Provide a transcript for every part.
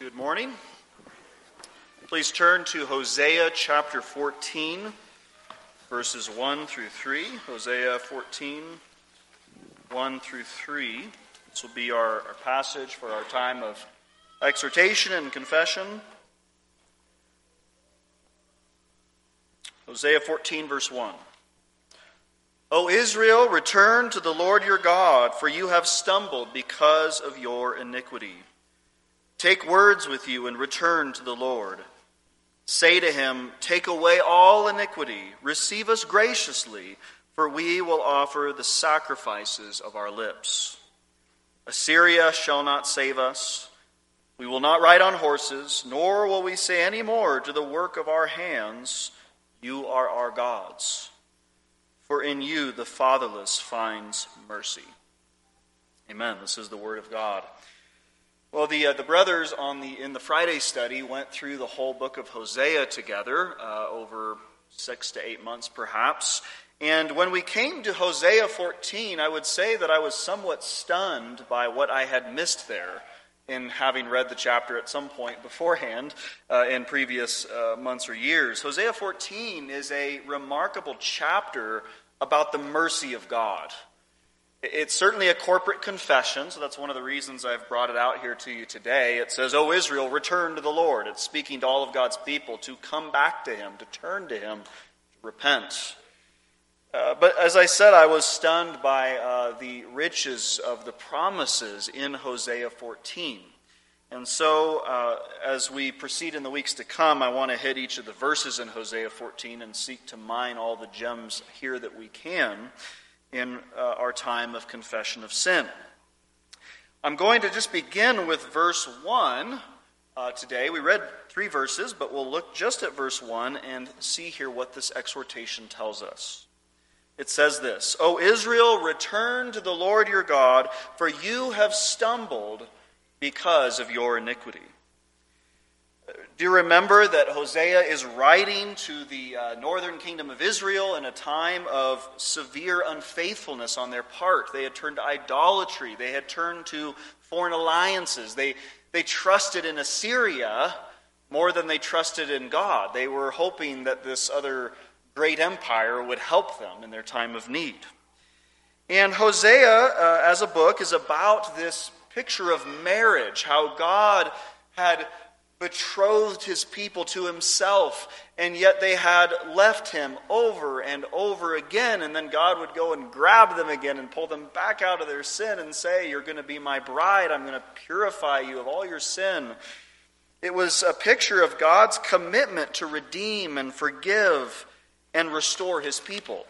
Good morning. Please turn to Hosea chapter 14, verses 1 through 3. Hosea 14, 1 through 3. This will be our, our passage for our time of exhortation and confession. Hosea 14, verse 1. O Israel, return to the Lord your God, for you have stumbled because of your iniquity. Take words with you and return to the Lord. Say to him, Take away all iniquity, receive us graciously, for we will offer the sacrifices of our lips. Assyria shall not save us. We will not ride on horses, nor will we say any more to the work of our hands, You are our gods for in you the fatherless finds mercy. Amen. This is the word of God. Well, the, uh, the brothers on the, in the Friday study went through the whole book of Hosea together uh, over six to eight months, perhaps. And when we came to Hosea 14, I would say that I was somewhat stunned by what I had missed there in having read the chapter at some point beforehand uh, in previous uh, months or years. Hosea 14 is a remarkable chapter about the mercy of God. It's certainly a corporate confession, so that's one of the reasons I've brought it out here to you today. It says, O Israel, return to the Lord. It's speaking to all of God's people to come back to Him, to turn to Him, to repent. Uh, but as I said, I was stunned by uh, the riches of the promises in Hosea 14. And so, uh, as we proceed in the weeks to come, I want to hit each of the verses in Hosea 14 and seek to mine all the gems here that we can in uh, our time of confession of sin. I'm going to just begin with verse 1 uh, today. We read three verses, but we'll look just at verse 1 and see here what this exhortation tells us. It says this O Israel, return to the Lord your God, for you have stumbled because of your iniquity. Do you remember that Hosea is writing to the uh, northern kingdom of Israel in a time of severe unfaithfulness on their part? They had turned to idolatry, they had turned to foreign alliances, they, they trusted in Assyria more than they trusted in God. They were hoping that this other great empire would help them in their time of need. And Hosea, uh, as a book, is about this picture of marriage, how God had betrothed his people to himself, and yet they had left him over and over again. And then God would go and grab them again and pull them back out of their sin and say, You're going to be my bride. I'm going to purify you of all your sin. It was a picture of God's commitment to redeem and forgive and restore his people.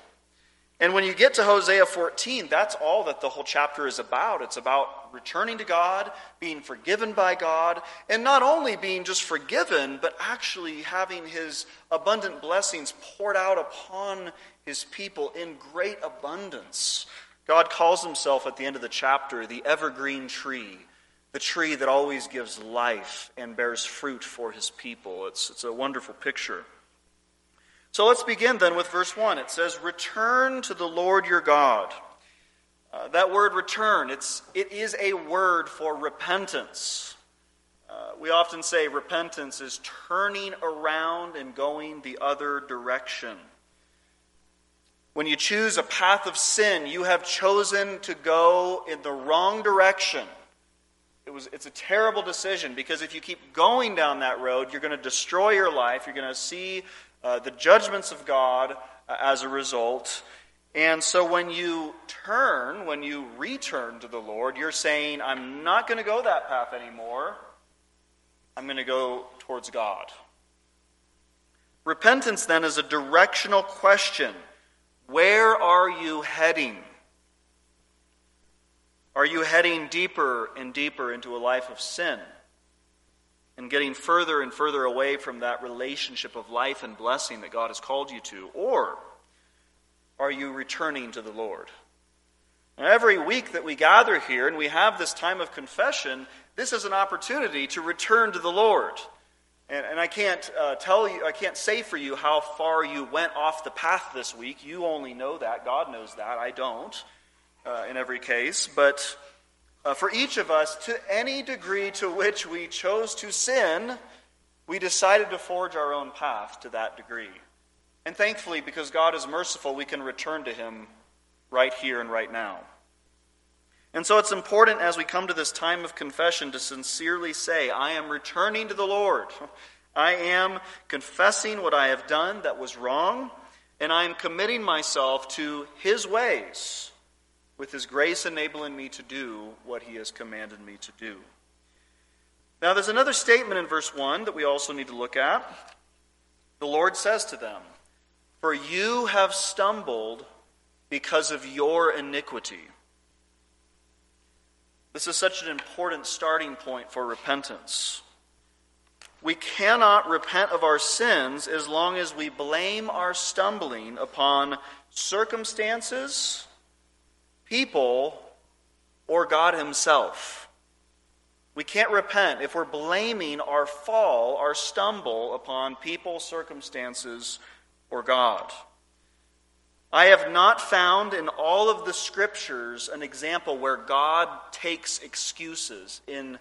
And when you get to Hosea 14, that's all that the whole chapter is about. It's about returning to God, being forgiven by God, and not only being just forgiven, but actually having his abundant blessings poured out upon his people in great abundance. God calls himself at the end of the chapter the evergreen tree, the tree that always gives life and bears fruit for his people. It's, it's a wonderful picture. So let's begin then with verse 1. It says, Return to the Lord your God. Uh, that word return, it's, it is a word for repentance. Uh, we often say repentance is turning around and going the other direction. When you choose a path of sin, you have chosen to go in the wrong direction. It was, it's a terrible decision because if you keep going down that road, you're going to destroy your life. You're going to see uh, the judgments of God uh, as a result. And so when you turn, when you return to the Lord, you're saying, I'm not going to go that path anymore. I'm going to go towards God. Repentance then is a directional question. Where are you heading? Are you heading deeper and deeper into a life of sin? and getting further and further away from that relationship of life and blessing that God has called you to? Or are you returning to the Lord? Now, every week that we gather here and we have this time of confession, this is an opportunity to return to the Lord. And, and I can't uh, tell you, I can't say for you how far you went off the path this week. You only know that. God knows that. I don't, uh, in every case. But Uh, for each of us, to any degree to which we chose to sin, we decided to forge our own path to that degree. And thankfully, because God is merciful, we can return to Him right here and right now. And so it's important as we come to this time of confession to sincerely say, I am returning to the Lord. I am confessing what I have done that was wrong, and I am committing myself to His ways, with His grace enabling me to do what He has commanded me to do. Now, there's another statement in verse 1 that we also need to look at. The Lord says to them, For you have stumbled because of your iniquity. This is such an important starting point for repentance. We cannot repent of our sins as long as we blame our stumbling upon circumstances, people, or God Himself. We can't repent if we're blaming our fall, our stumble upon people, circumstances, or God. I have not found in all of the scriptures an example where God takes excuses in,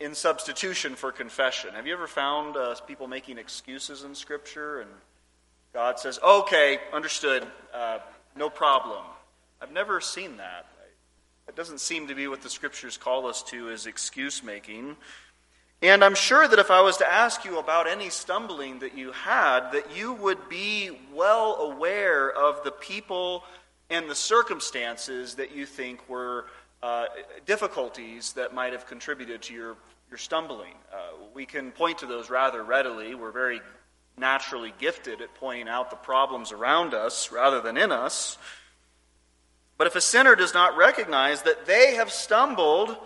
in substitution for confession. Have you ever found uh, people making excuses in scripture and God says, okay, understood, uh, no problem? I've never seen that. It doesn't seem to be what the scriptures call us to is excuse making. And I'm sure that if I was to ask you about any stumbling that you had, that you would be well aware of the people and the circumstances that you think were uh, difficulties that might have contributed to your, your stumbling. Uh, we can point to those rather readily. We're very naturally gifted at pointing out the problems around us rather than in us. But if a sinner does not recognize that they have stumbled,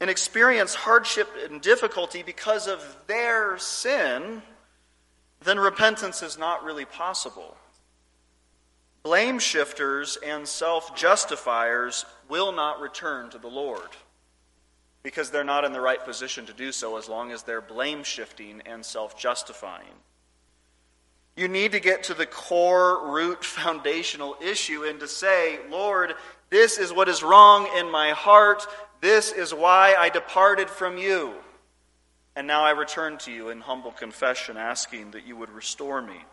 and experience hardship and difficulty because of their sin, then repentance is not really possible. Blame shifters and self justifiers will not return to the Lord because they're not in the right position to do so as long as they're blame shifting and self justifying. You need to get to the core, root, foundational issue and to say, Lord, this is what is wrong in my heart. This is why I departed from you. And now I return to you in humble confession, asking that you would restore me.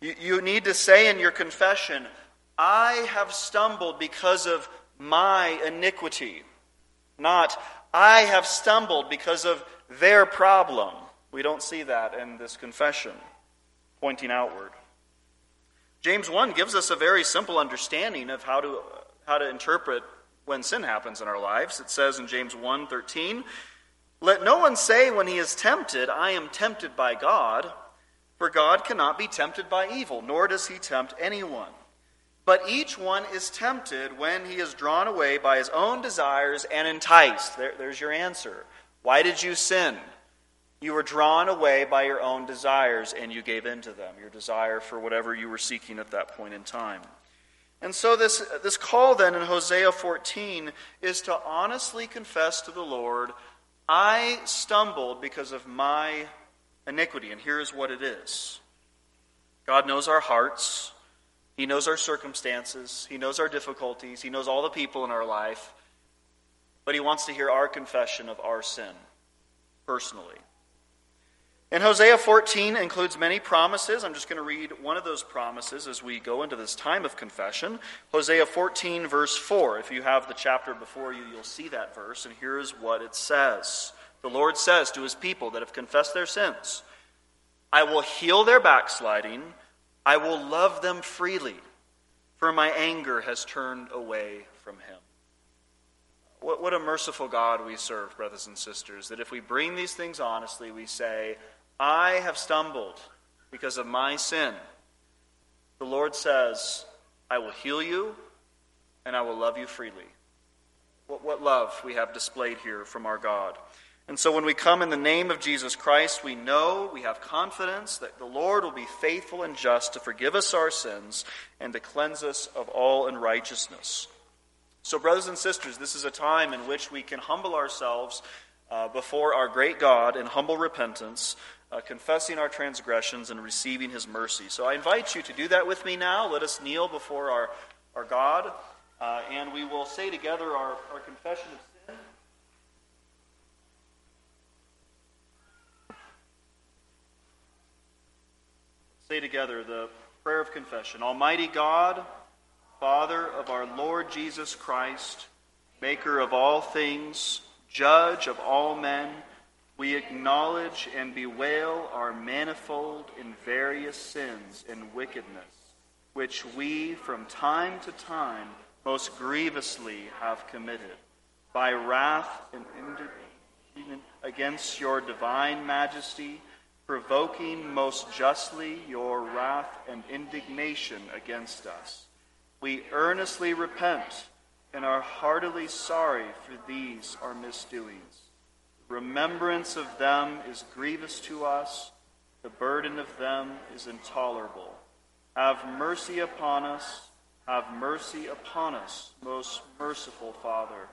You, you need to say in your confession, I have stumbled because of my iniquity. Not, I have stumbled because of their problem. We don't see that in this confession, pointing outward. James 1 gives us a very simple understanding of how to, how to interpret when sin happens in our lives. It says in James 1:13, "Let no one say when he is tempted, I am tempted by God, for God cannot be tempted by evil, nor does he tempt anyone. But each one is tempted when he is drawn away by his own desires and enticed." There, there's your answer. Why did you sin? You were drawn away by your own desires and you gave in to them, your desire for whatever you were seeking at that point in time. And so, this, this call then in Hosea 14 is to honestly confess to the Lord, I stumbled because of my iniquity. And here's what it is God knows our hearts, He knows our circumstances, He knows our difficulties, He knows all the people in our life, but He wants to hear our confession of our sin personally. And Hosea 14 includes many promises. I'm just going to read one of those promises as we go into this time of confession. Hosea 14, verse 4. If you have the chapter before you, you'll see that verse. And here's what it says The Lord says to his people that have confessed their sins, I will heal their backsliding, I will love them freely, for my anger has turned away from him. What, what a merciful God we serve, brothers and sisters, that if we bring these things honestly, we say, I have stumbled because of my sin. The Lord says, I will heal you and I will love you freely. What, what love we have displayed here from our God. And so when we come in the name of Jesus Christ, we know, we have confidence that the Lord will be faithful and just to forgive us our sins and to cleanse us of all unrighteousness. So, brothers and sisters, this is a time in which we can humble ourselves uh, before our great God in humble repentance uh, confessing our transgressions and receiving his mercy. So I invite you to do that with me now. Let us kneel before our, our God. Uh, and we will say together our, our confession of sin. Say together the prayer of confession. Almighty God, Father of our Lord Jesus Christ, maker of all things, judge of all men, we acknowledge and bewail our manifold and various sins and wickedness, which we from time to time most grievously have committed, by wrath and indignation against your divine majesty, provoking most justly your wrath and indignation against us. We earnestly repent and are heartily sorry for these our misdoings. Remembrance of them is grievous to us, the burden of them is intolerable. Have mercy upon us, have mercy upon us, most merciful Father.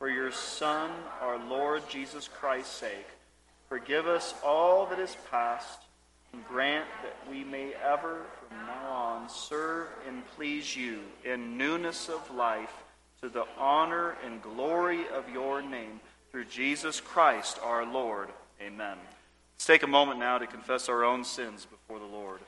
For your Son, our Lord Jesus Christ's sake, forgive us all that is past, and grant that we may ever from now on serve and please you in newness of life to the honor and glory of your name through Jesus Christ our Lord. Amen. Let's take a moment now to confess our own sins before the Lord.